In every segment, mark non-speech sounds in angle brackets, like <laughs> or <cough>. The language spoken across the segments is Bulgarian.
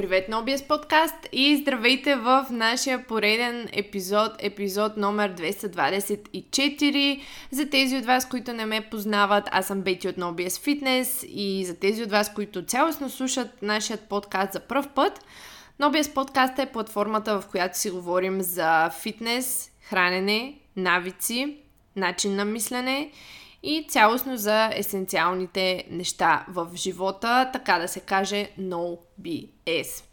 Привет на OBS подкаст и здравейте в нашия пореден епизод, епизод номер 224. За тези от вас, които не ме познават, аз съм Бети от OBS Fitness и за тези от вас, които цялостно слушат нашия подкаст за пръв път, OBS подкаст е платформата, в която си говорим за фитнес, хранене, навици, начин на мислене и цялостно за есенциалните неща в живота, така да се каже no BS.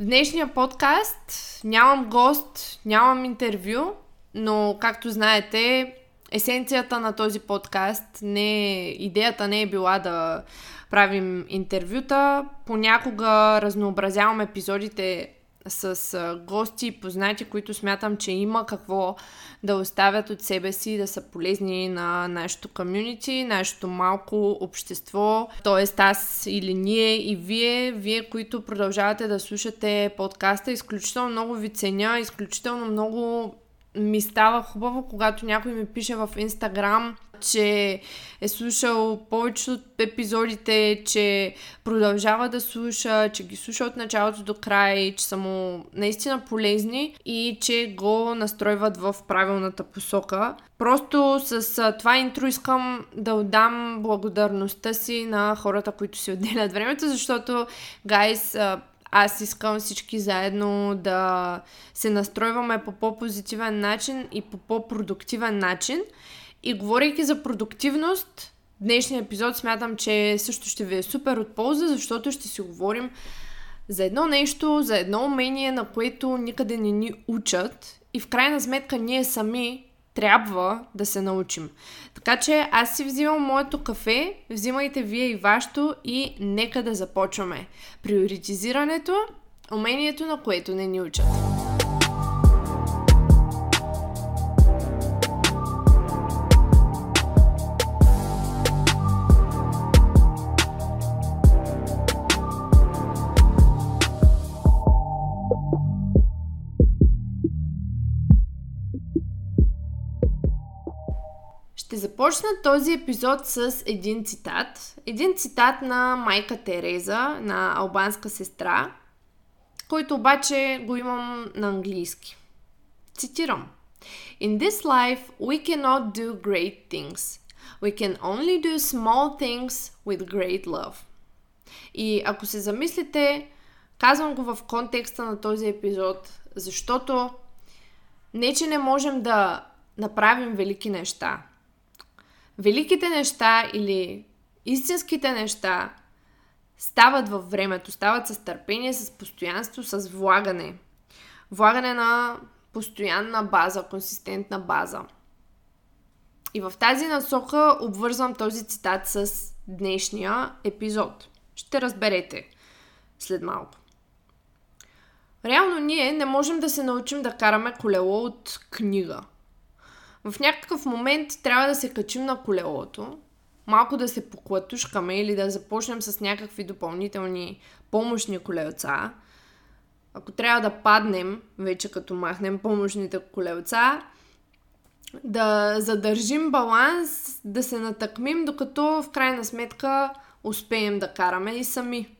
В днешния подкаст нямам гост, нямам интервю, но както знаете, есенцията на този подкаст не идеята не е била да правим интервюта. Понякога разнообразявам епизодите с гости и познати, които смятам, че има какво да оставят от себе си, да са полезни на нашето комюнити, нашето малко общество. Тоест аз или ние и вие, вие, които продължавате да слушате подкаста, изключително много ви ценя, изключително много ми става хубаво, когато някой ми пише в Инстаграм, че е слушал повечето от епизодите, че продължава да слуша, че ги слуша от началото до край, че са му наистина полезни и че го настройват в правилната посока. Просто с това интро искам да отдам благодарността си на хората, които си отделят времето, защото, гайс, аз искам всички заедно да се настройваме по по-позитивен начин и по по-продуктивен начин. И говорейки за продуктивност, днешния епизод смятам, че също ще ви е супер от полза, защото ще си говорим за едно нещо, за едно умение, на което никъде не ни учат и в крайна сметка ние сами трябва да се научим. Така че аз си взимам моето кафе, взимайте вие и вашето и нека да започваме. Приоритизирането, умението на което не ни учат. Ще започна този епизод с един цитат. Един цитат на майка Тереза, на албанска сестра, който обаче го имам на английски. Цитирам. In this life we cannot do great things. We can only do small things with great love. И ако се замислите, казвам го в контекста на този епизод, защото не, че не можем да направим велики неща, великите неща или истинските неща стават във времето, стават с търпение, с постоянство, с влагане. Влагане на постоянна база, консистентна база. И в тази насока обвързвам този цитат с днешния епизод. Ще разберете след малко. Реално ние не можем да се научим да караме колело от книга – в някакъв момент трябва да се качим на колелото, малко да се поклатушкаме или да започнем с някакви допълнителни помощни колелца. Ако трябва да паднем, вече като махнем помощните колелца, да задържим баланс, да се натъкмим, докато в крайна сметка успеем да караме и сами.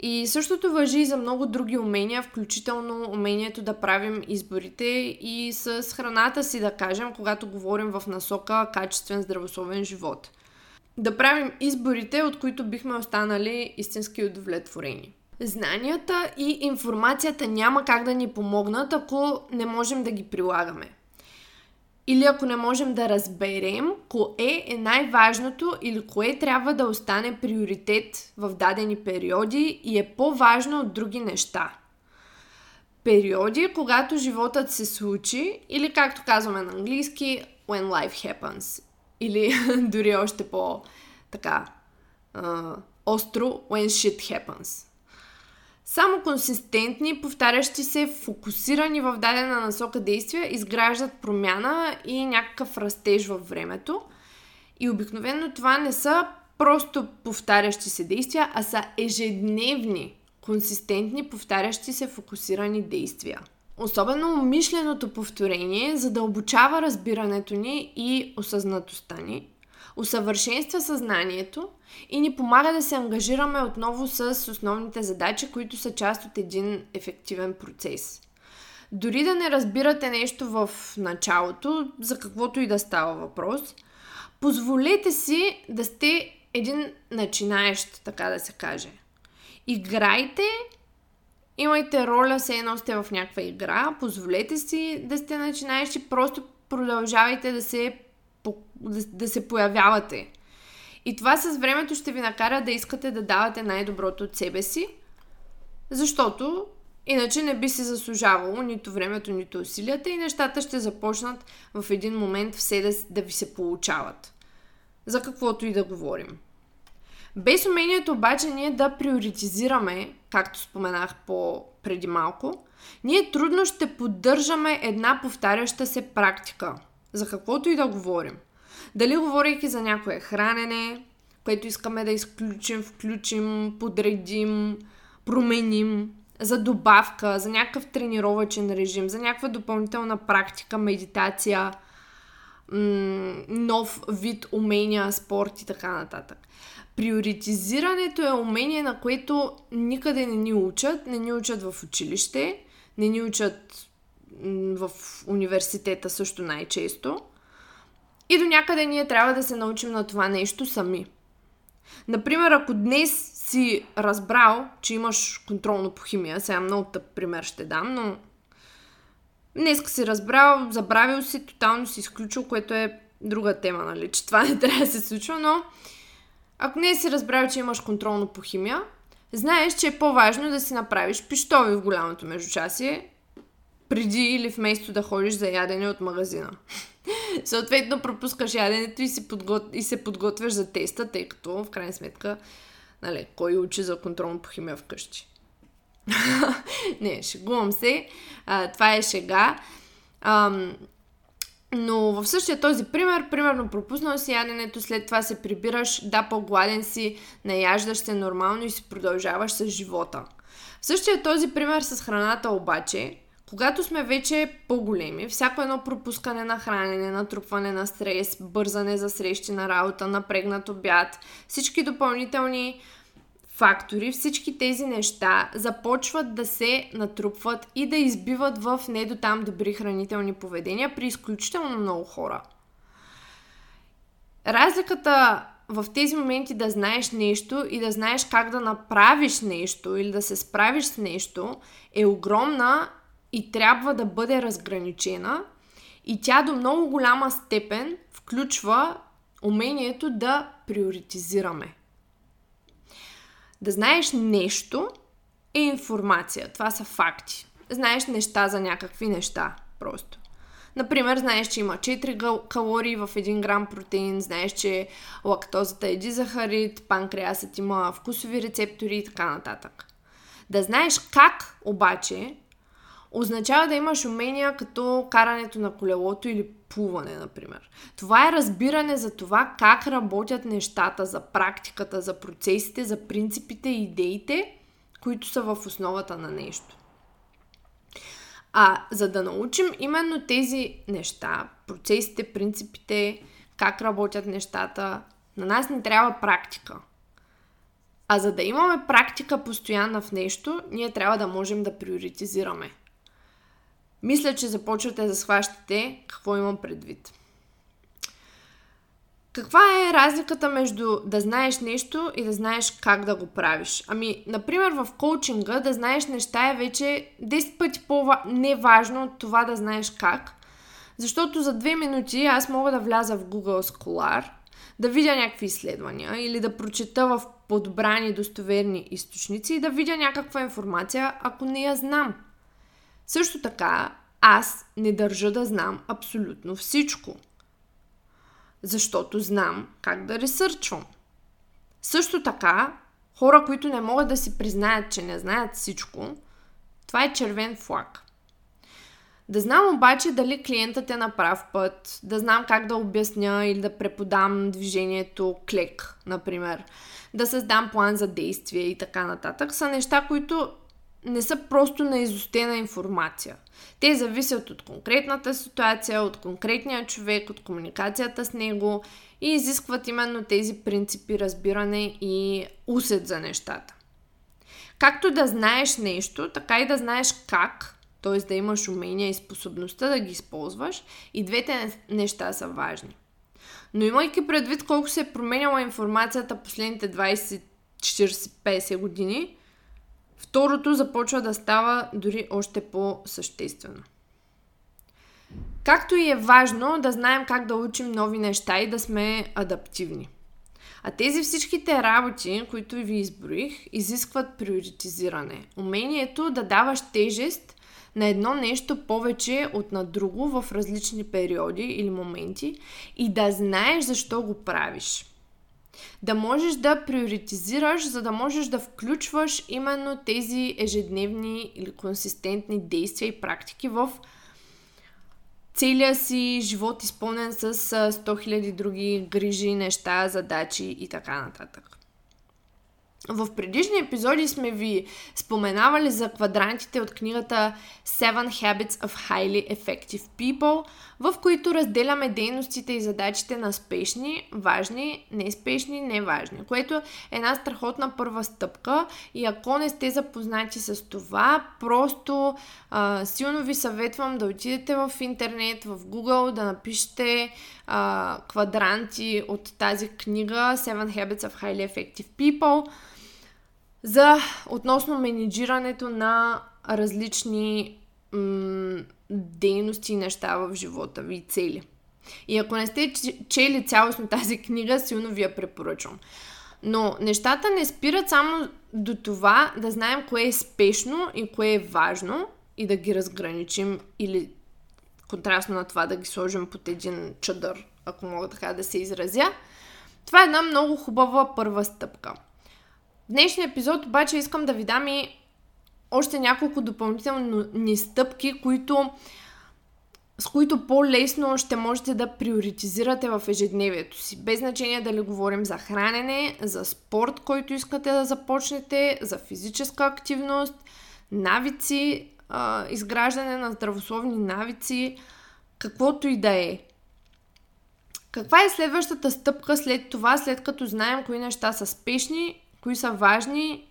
И същото въжи и за много други умения, включително умението да правим изборите и с храната си, да кажем, когато говорим в насока качествен здравословен живот. Да правим изборите, от които бихме останали истински удовлетворени. Знанията и информацията няма как да ни помогнат, ако не можем да ги прилагаме или ако не можем да разберем кое е най-важното или кое трябва да остане приоритет в дадени периоди и е по-важно от други неща. Периоди, когато животът се случи, или както казваме на английски, when life happens. Или <laughs> дори още по така остро, when shit happens. Само консистентни, повтарящи се, фокусирани в дадена насока действия изграждат промяна и някакъв растеж във времето. И обикновено това не са просто повтарящи се действия, а са ежедневни, консистентни, повтарящи се, фокусирани действия. Особено умишленото повторение, за да обучава разбирането ни и осъзнатостта ни. Усъвършенства съзнанието и ни помага да се ангажираме отново с основните задачи, които са част от един ефективен процес. Дори да не разбирате нещо в началото, за каквото и да става въпрос, позволете си да сте един начинаещ, така да се каже. Играйте, имайте роля, се едно сте в някаква игра, позволете си да сте начинаещи, просто продължавайте да се, да, да се появявате. И това с времето ще ви накара да искате да давате най-доброто от себе си, защото иначе не би се заслужавало нито времето, нито усилията и нещата ще започнат в един момент все да, да ви се получават. За каквото и да говорим. Без умението обаче ние да приоритизираме, както споменах по преди малко, ние трудно ще поддържаме една повтаряща се практика. За каквото и да говорим. Дали говорейки за някое хранене, което искаме да изключим, включим, подредим, променим, за добавка, за някакъв тренировачен режим, за някаква допълнителна практика, медитация, нов вид умения, спорт и така нататък. Приоритизирането е умение, на което никъде не ни учат. Не ни учат в училище, не ни учат в университета също най-често. И до някъде ние трябва да се научим на това нещо сами. Например, ако днес си разбрал, че имаш контролно по химия, сега много тъп пример ще дам, но днес си разбрал, забравил си, тотално си изключил, което е друга тема, нали, че това не трябва да се случва, но ако не си разбрал, че имаш контролно по химия, знаеш, че е по-важно да си направиш пиштови в голямото междучасие, преди или вместо да ходиш за ядене от магазина. <laughs> Съответно, пропускаш яденето и, си подгот... и се подготвяш за теста, тъй като, в крайна сметка, нали, кой учи за контролно по химия вкъщи. <laughs> Не, шегувам се. А, това е шега. Ам, но в същия този пример, примерно пропуснал си яденето, след това се прибираш, да, по-гладен си, наяждаш се нормално и си продължаваш с живота. В същия този пример с храната обаче, когато сме вече по-големи, всяко едно пропускане на хранене, натрупване на стрес, бързане за срещи на работа, напрегнат обяд, всички допълнителни фактори, всички тези неща започват да се натрупват и да избиват в не до там добри хранителни поведения при изключително много хора. Разликата в тези моменти да знаеш нещо и да знаеш как да направиш нещо или да се справиш с нещо е огромна и трябва да бъде разграничена и тя до много голяма степен включва умението да приоритизираме. Да знаеш нещо е информация. Това са факти. Знаеш неща за някакви неща. Просто. Например, знаеш, че има 4 калории в 1 грам протеин, знаеш, че лактозата е дизахарид, панкреасът има вкусови рецептори и така нататък. Да знаеш как обаче означава да имаш умения като карането на колелото или плуване, например. Това е разбиране за това как работят нещата, за практиката, за процесите, за принципите и идеите, които са в основата на нещо. А за да научим именно тези неща, процесите, принципите, как работят нещата, на нас не трябва практика. А за да имаме практика постоянна в нещо, ние трябва да можем да приоритизираме. Мисля, че започвате да схващате какво имам предвид. Каква е разликата между да знаеш нещо и да знаеш как да го правиш? Ами, например, в коучинга да знаеш неща е вече 10 пъти по-неважно от това да знаеш как. Защото за 2 минути аз мога да вляза в Google Scholar, да видя някакви изследвания или да прочета в подбрани достоверни източници и да видя някаква информация, ако не я знам. Също така, аз не държа да знам абсолютно всичко. Защото знам как да ресърчвам. Също така, хора, които не могат да си признаят, че не знаят всичко, това е червен флаг. Да знам обаче дали клиентът е на прав път, да знам как да обясня или да преподам движението клек, например, да създам план за действие и така нататък, са неща, които не са просто на изостена информация. Те зависят от конкретната ситуация, от конкретния човек, от комуникацията с него и изискват именно тези принципи, разбиране и усет за нещата. Както да знаеш нещо, така и да знаеш как, т.е. да имаш умения и способността да ги използваш, и двете неща са важни. Но имайки предвид колко се е променяла информацията последните 20, 40, 50 години, второто започва да става дори още по-съществено. Както и е важно да знаем как да учим нови неща и да сме адаптивни. А тези всичките работи, които ви изброих, изискват приоритизиране. Умението да даваш тежест на едно нещо повече от на друго в различни периоди или моменти и да знаеш защо го правиш. Да можеш да приоритизираш, за да можеш да включваш именно тези ежедневни или консистентни действия и практики в целия си живот изпълнен с 100 000 други грижи, неща, задачи и така нататък. В предишни епизоди сме ви споменавали за квадрантите от книгата Seven Habits of Highly Effective People, в които разделяме дейностите и задачите на спешни, важни, неспешни, неважни, което е една страхотна първа стъпка. И ако не сте запознати с това, просто а, силно ви съветвам да отидете в интернет, в Google, да напишете а, квадранти от тази книга Seven Habits of Highly Effective People – за относно менеджирането на различни м- дейности и неща в живота ви цели. И ако не сте чели цялостно тази книга, силно ви я препоръчвам. Но нещата не спират само до това да знаем кое е спешно и кое е важно и да ги разграничим или контрастно на това да ги сложим под един чадър, ако мога така да се изразя. Това е една много хубава първа стъпка – в днешния епизод обаче искам да ви дам и още няколко допълнителни стъпки, които, с които по-лесно ще можете да приоритизирате в ежедневието си. Без значение дали говорим за хранене, за спорт, който искате да започнете, за физическа активност, навици, изграждане на здравословни навици, каквото и да е. Каква е следващата стъпка след това, след като знаем кои неща са спешни кои са важни,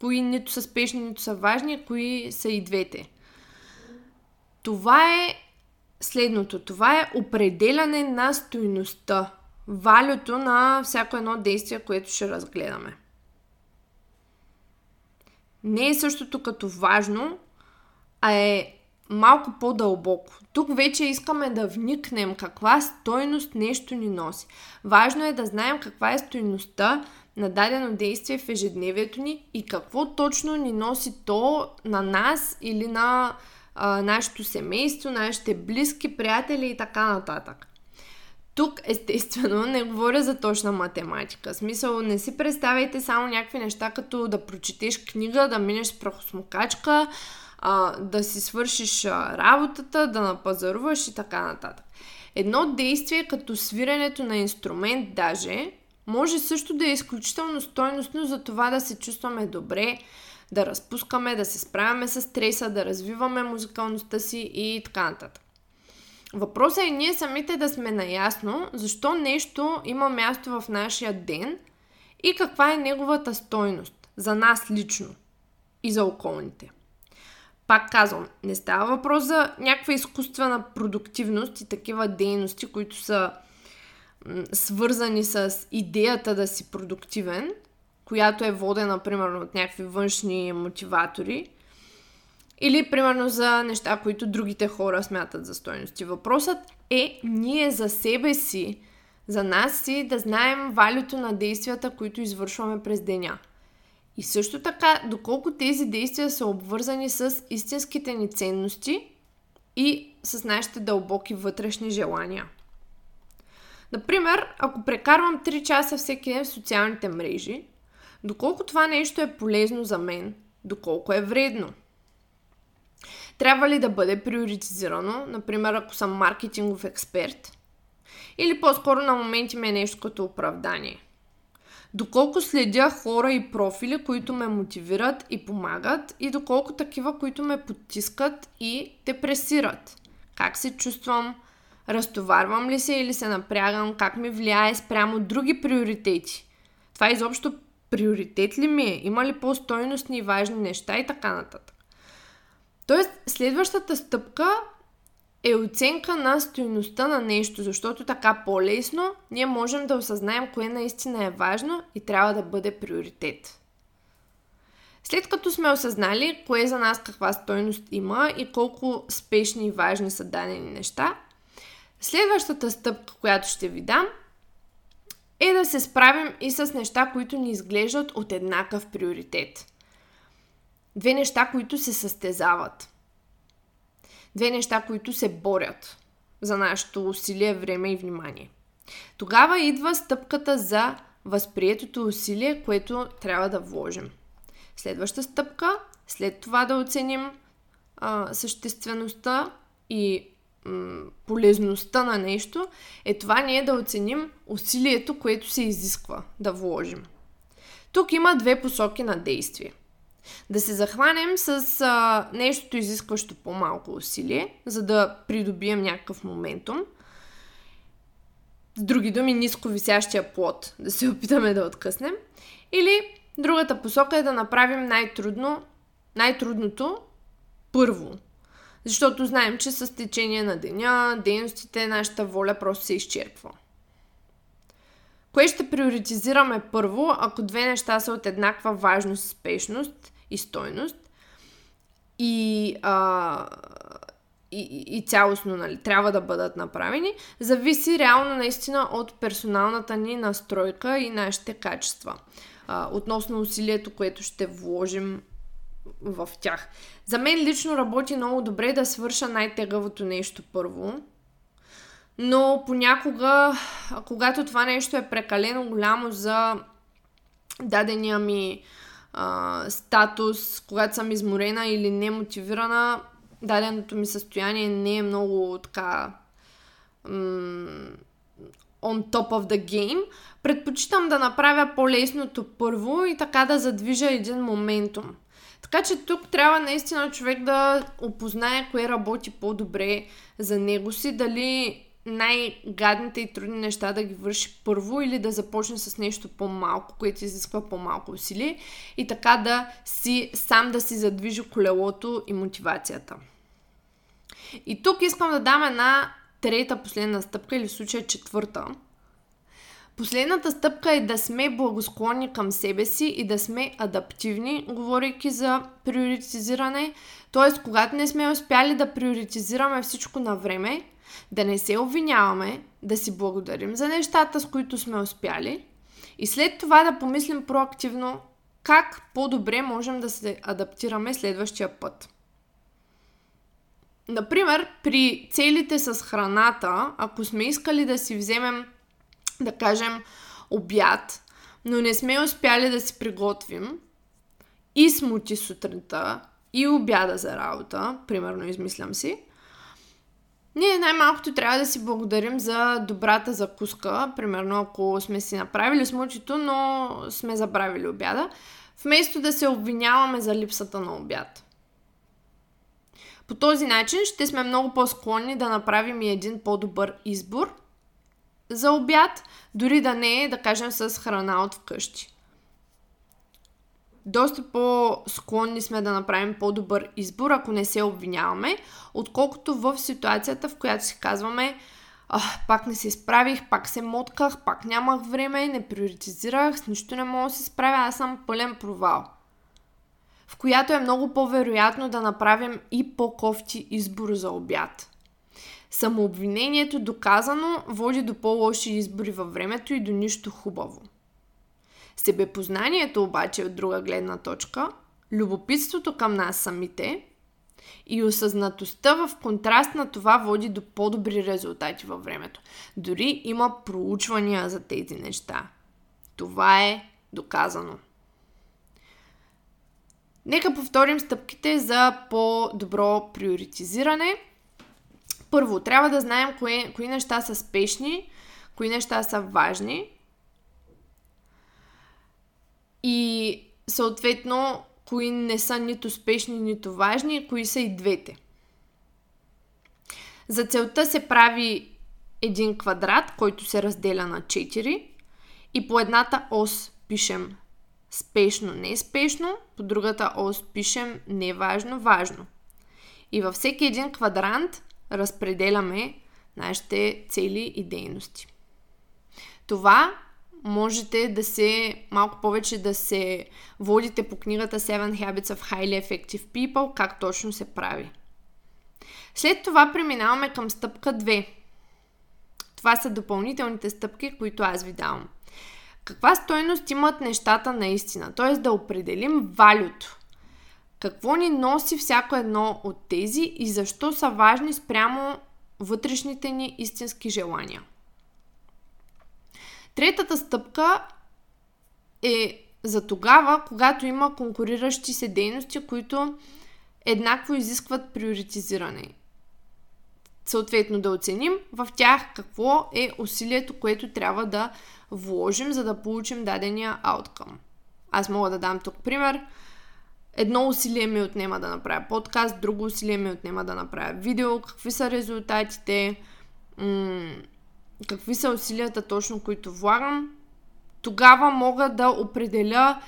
кои нито са спешни, нито са важни, кои са и двете. Това е следното. Това е определяне на стойността, валюто на всяко едно действие, което ще разгледаме. Не е същото като важно, а е малко по-дълбоко. Тук вече искаме да вникнем каква стойност нещо ни носи. Важно е да знаем каква е стойността на дадено действие в ежедневието ни и какво точно ни носи то на нас или на а, нашето семейство, нашите близки, приятели и така нататък. Тук, естествено, не говоря за точна математика. Смисъл, не си представяйте само някакви неща, като да прочетеш книга, да минеш с прахосмокачка, а, да си свършиш работата, да напазаруваш и така нататък. Едно действие като свирането на инструмент даже може също да е изключително стойностно за това да се чувстваме добре, да разпускаме, да се справяме с стреса, да развиваме музикалността си и така нататък. Въпросът е ние самите да сме наясно защо нещо има място в нашия ден и каква е неговата стойност за нас лично и за околните. Пак казвам, не става въпрос за някаква изкуствена продуктивност и такива дейности, които са свързани с идеята да си продуктивен, която е водена, примерно, от някакви външни мотиватори, или, примерно, за неща, които другите хора смятат за стойности. Въпросът е ние за себе си, за нас си, да знаем валюто на действията, които извършваме през деня. И също така, доколко тези действия са обвързани с истинските ни ценности и с нашите дълбоки вътрешни желания. Например, ако прекарвам 3 часа всеки ден в социалните мрежи, доколко това нещо е полезно за мен, доколко е вредно. Трябва ли да бъде приоритизирано, например, ако съм маркетингов експерт? Или по-скоро на моменти ми е нещо като оправдание? Доколко следя хора и профили, които ме мотивират и помагат и доколко такива, които ме потискат и депресират. Как се чувствам, разтоварвам ли се или се напрягам, как ми влияе спрямо други приоритети. Това изобщо приоритет ли ми е? Има ли по-стойностни и важни неща и така нататък. Тоест, следващата стъпка е оценка на стоеността на нещо, защото така по-лесно ние можем да осъзнаем кое наистина е важно и трябва да бъде приоритет. След като сме осъзнали кое за нас каква стойност има и колко спешни и важни са дадени неща, следващата стъпка, която ще ви дам, е да се справим и с неща, които ни изглеждат от еднакъв приоритет. Две неща, които се състезават – две неща, които се борят за нашето усилие, време и внимание. Тогава идва стъпката за възприетото усилие, което трябва да вложим. Следваща стъпка, след това да оценим а, съществеността и полезността на нещо, е това ние да оценим усилието, което се изисква да вложим. Тук има две посоки на действие – да се захванем с а, нещото изискващо по-малко усилие, за да придобием някакъв моментум. С други думи, ниско висящия плод, да се <laughs> опитаме да откъснем. Или другата посока е да направим най-трудно, най-трудното първо. Защото знаем, че с течение на деня, дейностите, нашата воля просто се изчерпва. Кое ще приоритизираме първо, ако две неща са от еднаква важност спешност и стойност. И, а, и, и цялостно нали, трябва да бъдат направени, зависи реално наистина от персоналната ни настройка и нашите качества. А, относно усилието, което ще вложим в тях. За мен лично работи много добре да свърша най-тегавото нещо първо, но понякога, когато това нещо е прекалено голямо за дадения ми а, статус, когато съм изморена или немотивирана, даденото ми състояние не е много така м- on top of the game, предпочитам да направя по-лесното първо и така да задвижа един моментум. Така че тук трябва наистина човек да опознае кое работи по-добре за него си, дали най-гадните и трудни неща да ги върши първо или да започне с нещо по-малко, което изисква по-малко усилие и така да си сам да си задвижи колелото и мотивацията. И тук искам да дам една трета последна стъпка или в случая четвърта. Последната стъпка е да сме благосклонни към себе си и да сме адаптивни, говорейки за приоритизиране. Т.е. когато не сме успяли да приоритизираме всичко на време, да не се обвиняваме, да си благодарим за нещата, с които сме успяли и след това да помислим проактивно как по-добре можем да се адаптираме следващия път. Например, при целите с храната, ако сме искали да си вземем, да кажем, обяд, но не сме успяли да си приготвим и смути сутринта, и обяда за работа, примерно измислям си, ние най-малкото трябва да си благодарим за добрата закуска, примерно ако сме си направили смучето, но сме забравили обяда, вместо да се обвиняваме за липсата на обяд. По този начин ще сме много по-склонни да направим и един по-добър избор за обяд, дори да не е, да кажем, с храна от вкъщи доста по-склонни сме да направим по-добър избор, ако не се обвиняваме, отколкото в ситуацията, в която си казваме а, пак не се справих, пак се мотках, пак нямах време, не приоритизирах, с нищо не мога да се справя, аз съм пълен провал. В която е много по-вероятно да направим и по-кофти избор за обяд. Самообвинението доказано води до по-лоши избори във времето и до нищо хубаво. Себепознанието обаче от друга гледна точка, любопитството към нас самите и осъзнатостта в контраст на това води до по-добри резултати във времето. Дори има проучвания за тези неща. Това е доказано. Нека повторим стъпките за по-добро приоритизиране. Първо, трябва да знаем кои, кои неща са спешни, кои неща са важни и съответно кои не са нито спешни, нито важни, кои са и двете. За целта се прави един квадрат, който се разделя на 4 и по едната ос пишем спешно, не спешно, по другата ос пишем неважно, важно. И във всеки един квадрант разпределяме нашите цели и дейности. Това можете да се, малко повече да се водите по книгата Seven Habits of Highly Effective People, как точно се прави. След това преминаваме към стъпка 2. Това са допълнителните стъпки, които аз ви давам. Каква стойност имат нещата наистина? Т.е. да определим валюто. Какво ни носи всяко едно от тези и защо са важни спрямо вътрешните ни истински желания. Третата стъпка е за тогава, когато има конкуриращи се дейности, които еднакво изискват приоритизиране. Съответно да оценим в тях какво е усилието, което трябва да вложим, за да получим дадения outcome. Аз мога да дам тук пример. Едно усилие ми отнема да направя подкаст, друго усилие ми отнема да направя видео, какви са резултатите, м- какви са усилията точно, които влагам. Тогава мога да определя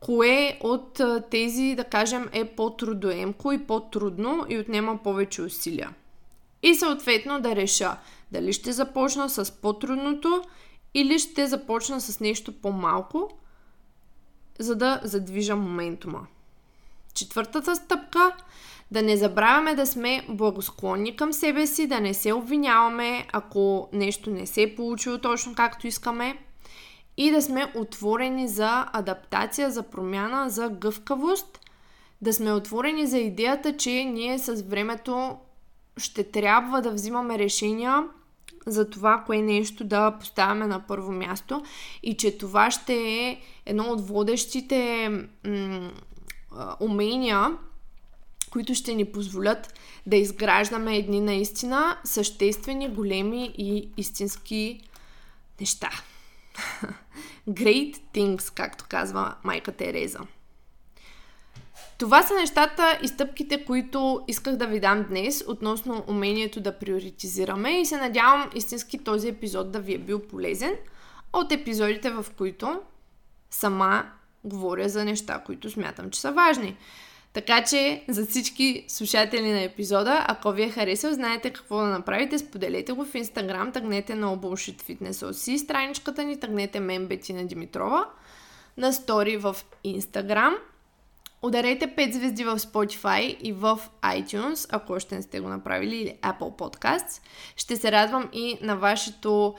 кое от тези, да кажем, е по-трудоемко и по-трудно и отнема повече усилия. И съответно да реша дали ще започна с по-трудното или ще започна с нещо по-малко, за да задвижа моментума. Четвъртата стъпка. Да не забравяме да сме благосклонни към себе си, да не се обвиняваме, ако нещо не се е получило точно както искаме. И да сме отворени за адаптация, за промяна, за гъвкавост, да сме отворени за идеята, че ние с времето ще трябва да взимаме решения за това, кое нещо да поставяме на първо място. И че това ще е едно от водещите м- умения, които ще ни позволят да изграждаме едни наистина съществени, големи и истински неща. <laughs> Great things, както казва майка Тереза. Това са нещата и стъпките, които исках да ви дам днес относно умението да приоритизираме и се надявам истински този епизод да ви е бил полезен от епизодите, в които сама говоря за неща, които смятам, че са важни. Така че за всички слушатели на епизода, ако ви е харесал, знаете какво да направите, споделете го в Инстаграм, тъгнете на Bullshit Fitness OC, страничката ни, тъгнете мен Бетина Димитрова, на стори в Инстаграм. Ударете 5 звезди в Spotify и в iTunes, ако още не сте го направили, или Apple Podcasts. Ще се радвам и на вашето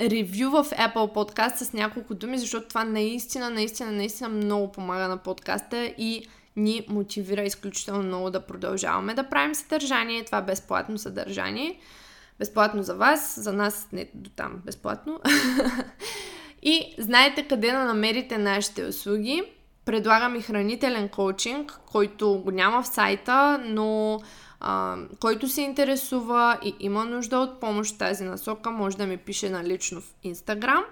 ревю в Apple Podcast с няколко думи, защото това наистина, наистина, наистина много помага на подкаста и ни мотивира изключително много да продължаваме да правим съдържание. Това е безплатно съдържание. Безплатно за вас, за нас не до там безплатно. <laughs> и знаете къде да намерите нашите услуги. Предлагам и хранителен коучинг, който го няма в сайта, но а, който се интересува и има нужда от помощ в тази насока, може да ми пише на лично в Instagram.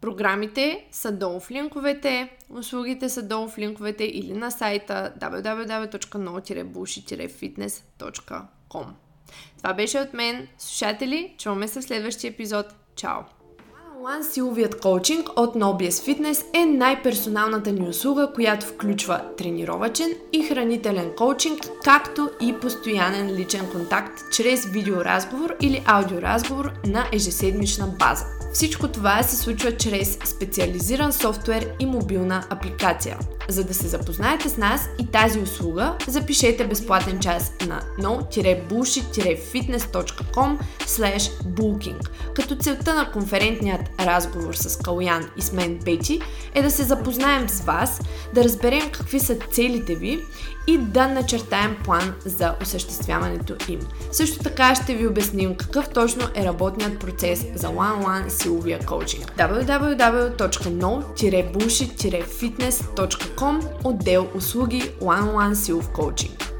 Програмите са долу в линковете, услугите са долу в линковете или на сайта www.no-bullshit-fitness.com Това беше от мен. Слушатели, чуваме се в следващия епизод. Чао! One силовият коучинг от Nobies Fitness е най-персоналната ни услуга, която включва тренировачен и хранителен коучинг, както и постоянен личен контакт чрез видеоразговор или аудиоразговор на ежеседмична база. Всичко това се случва чрез специализиран софтуер и мобилна апликация. За да се запознаете с нас и тази услуга, запишете безплатен час на no-bullshit-fitness.com booking като целта на конферентният разговор с Калян и с мен Бети е да се запознаем с вас, да разберем какви са целите ви и да начертаем план за осъществяването им. Също така ще ви обясним какъв точно е работният процес за one-on-one силовия коучинг. www.no-bullshit-fitness.com отдел услуги one-on-one силов коучинг.